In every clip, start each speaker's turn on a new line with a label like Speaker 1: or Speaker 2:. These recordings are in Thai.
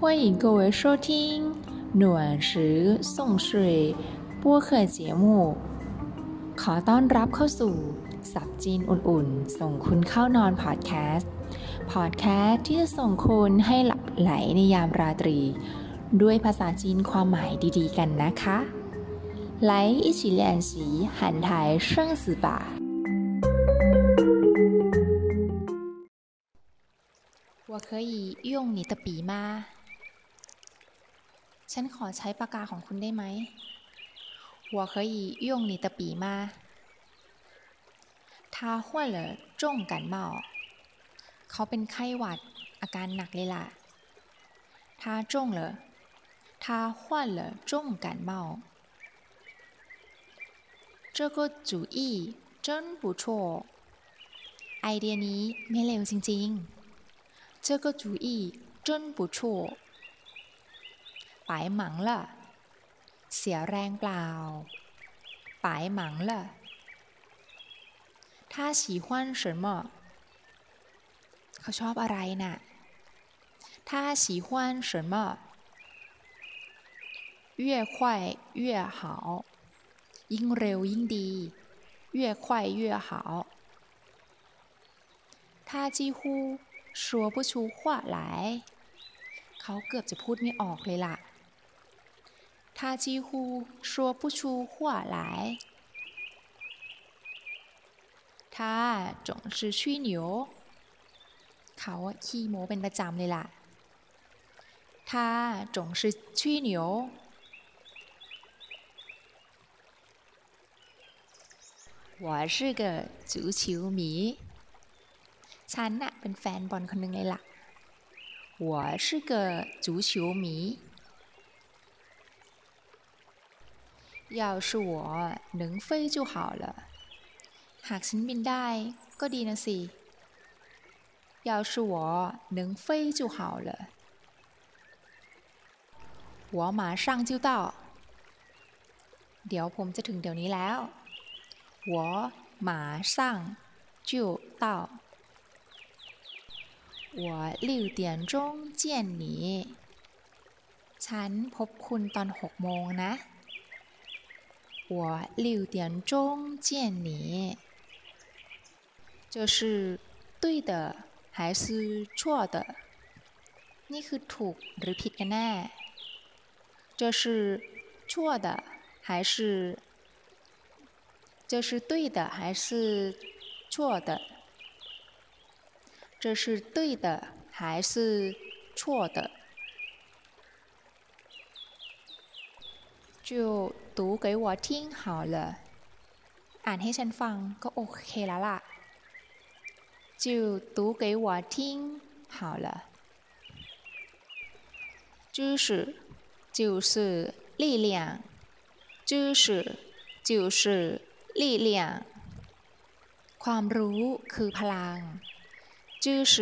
Speaker 1: 欢迎各位收听暖时送水播客节目ขอต้อนรับเข้าสู่ สับจีนอุ่นๆ ส่งคุณเข้านอนพอดแคสต์ พอดแคสต์ที่จะส่งคุณให้หลับไหลในยามราตรี ด้วยภาษาจีนความหมายดีๆกันนะคะ来一起练习韩台生死吧我可以用你的笔吗 ฉันขอใช้ปากกาของคุณได้ไหม我可以用你的笔吗他患了重感冒เขาเป็นไข้หวัด อาการหนักเลยล่ะ他中了他患了重感冒这个主意真不错ไอเดียนี้ไม่เลวจริงๆ这个主意真不错 ปายหมังละเสียแรงเปล่าปายหมังละ他喜欢什么เขาชอบอะไรน่ะ他喜欢什么越快越好ยิ่งเร็วยิ่งดี越快越好他几乎说不出话来เขาเกือบจะพูดไม่ออกเลยล่ะ 他几乎说不出话来他总是吹牛เขาขี้โม้เป็นประจำเลยล่ะ他总是吹牛我是个足球迷ฉันน่ะเป็นแฟนบอลคนหนึ่งเลยล่ะ我是个足球迷 要是我能飞就好了หากฉันบินได้ก็ดีนะสิ要是我能飞就好了我马上就到เดี๋ยวผมจะถึงเดี๋ยวนี้แล้ว我马上就到我六点钟见你ฉันพบคุณตอนหกโมงนะ 我六点钟见你这是对的还是错的นี่คือถูกหรือผิดกันแน่这是错的还是这是对的还是错的这是对的还是错的 就读给我听好了อ่านให้ฉันฟังก็โอเคแล้วล่ะ就读给我听好了知识就是力量知识就是力量ความรู้คือพลัง知识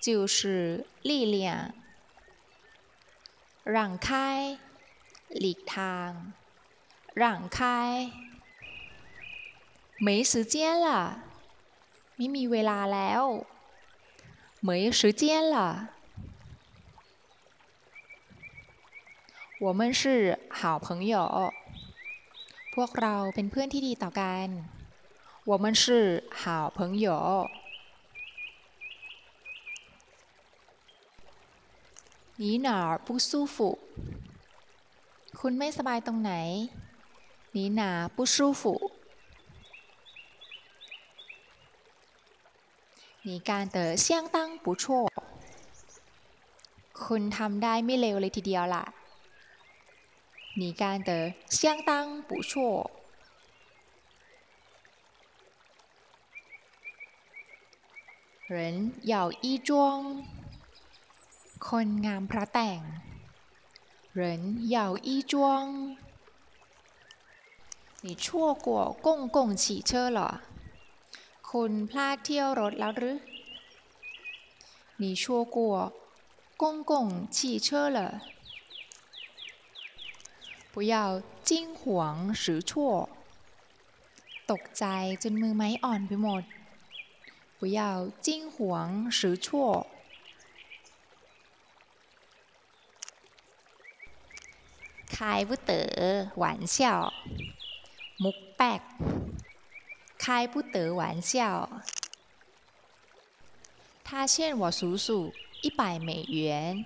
Speaker 1: 就是力量让开 หลีกทาง让开没时间了ไม่มีเวลาแล้ว没时间了我们是好朋友พวกเราเป็นเพื่อนที่ดีต่อกัน我们是好朋友你哪儿不舒服 คุณไม่สบายตรงไหน你哪不舒服你干得相当不错คุณทำได้ไม่เลวเลยทีเดียวล่ะ你干得相当不错人要衣装คนงามพระแต่ง 人要衣装你错过公共汽车了คุณพลาดเที่ยวรถแล้วหรือ你错过公共汽车了不要惊慌失措ตกใจจนมือไม้อ่อนไปหมด不要惊慌失措 คายผู้เต๋อหวานเชี่ยวมุกแปกคายผู้เต๋อหวานเชี่ยว他欠我叔叔一百美元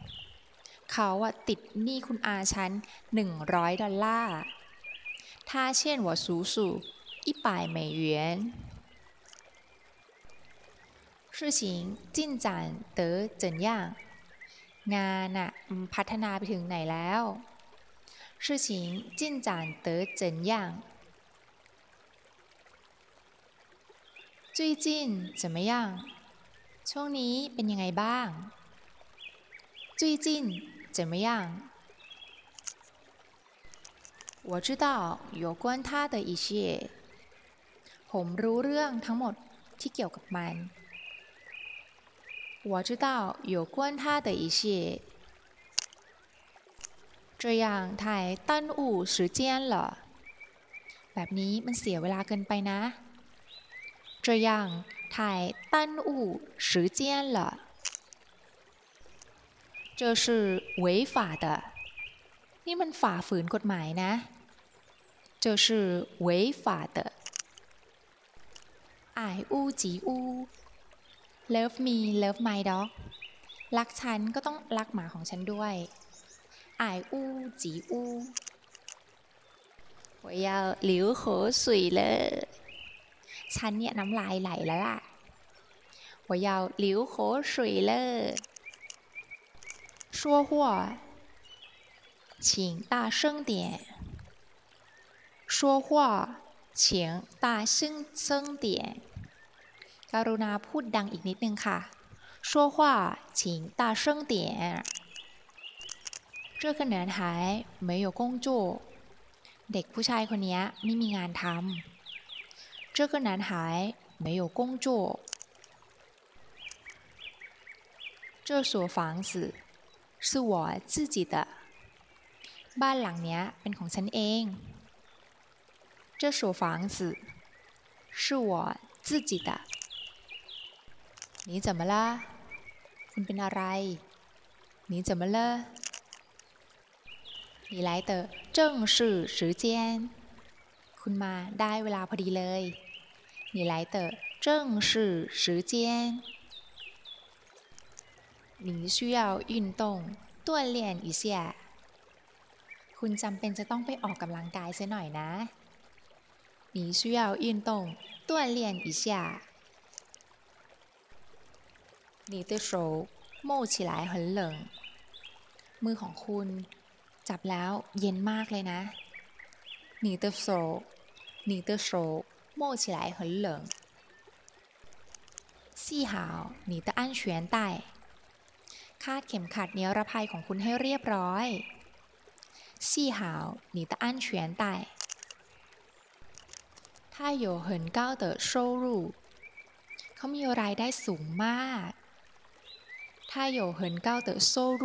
Speaker 1: เขาอะติดหนี้คุณอาฉันหนึ่งร้อยดอลลาร์他欠我叔叔一百美元事情进展得怎样งานอะพัฒนาไปถึงไหนแล้ว 事情进展得怎样？最近怎么样？ช่วงนี้เป็นยังไงบ้าง？最近怎么样？我知道有关他的一些，ผมรู้เรื่องทั้งหมดที่เกี่ยวกับมัน。我知道有关他的一些。这样太耽误时间了。แบบนี้มันเสียเวลาเกินไปนะ这样太耽误时间了。这是违法的。นี่มันฝ่าฝืนกฎหมายนะ这是违法的。爱屋及乌 Love me love my dog รักฉันก็ต้องรักหมาของฉันด้วย 爱屋及乌我要流口水了ฉันเนี่ยน้ำลายไหลแล้วล่ะ我要流口水了说话请大声点说话请大声声点กรุณาพูดดังอีกนิดนึงค่ะ说话请大声点 这个男孩没有工作เด็กผู้ชายคนนี้ไม่มีงานทำ这个男孩没有工作这所房子是我自己的บ้านหลังนี้เป็นของฉันเอง这所房子是我自己的你怎么了คุณเป็นอะไร你怎么了 你来的正是时间คุณมาได้เวลาพอดีเลย你来的正是时间你需要运动锻炼一下คุณจำเป็นจะต้องไปออกกำลังกายเสียหน่อยนะ你需要运动锻炼一下你的手摸起来很冷มือของคุณ จับแล้วเย็นมากเลยนะ你的手你的手摸起来很冷系好你的安全带คาดเข็มขัดนิรภัยของคุณให้เรียบร้อย系好你的安全带他有很高的收入เขามีรายได้สูงมาก他有很高的收入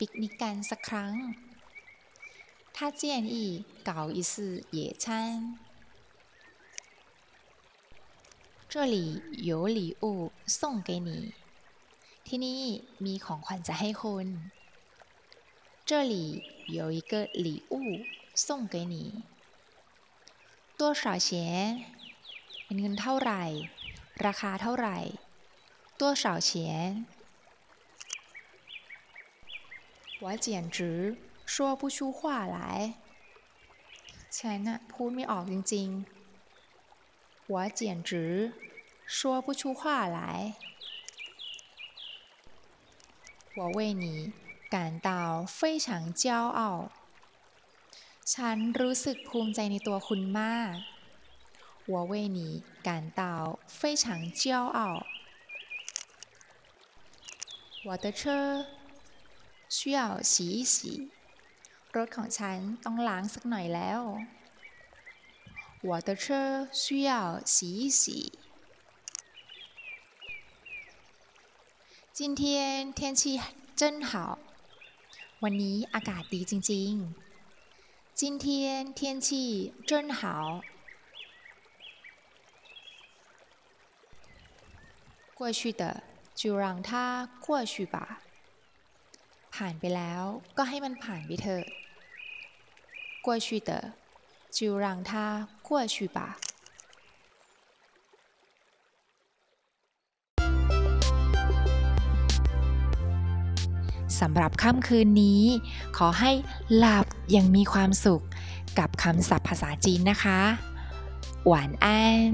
Speaker 1: ปิกนิกกันสักครั้ง他建议搞一次野餐这里有礼物送给你ที่นี่มีของขวัญจะให้คุณ这里有一个礼物送给你多少钱เป็นเงินเท่าไหร่ ราคาเท่าไหร่多少钱 我简直说不出话来ฉันน่ะพูดไม่ออกจริงๆ我简直说不出话来我为你感到非常骄傲ฉันรู้สึกภูมิใจในตัวคุณมาก我为你感到非常骄傲我的车 需要洗一洗รถของฉันต้องล้างสักหน่อยแล้ว我的车需要洗一洗今天天气真好วันนี้อากาศดีจริงๆ今天天气真好过去的就让它过去吧 ผ่านไปแล้วก็ให้มันผ่านไปเถอะ过去的就让它过去吧สำหรับค่ำคืนนี้ ขอให้หลับยังมีความสุขกับคำศัพท์ภาษาจีนนะคะหวานอัน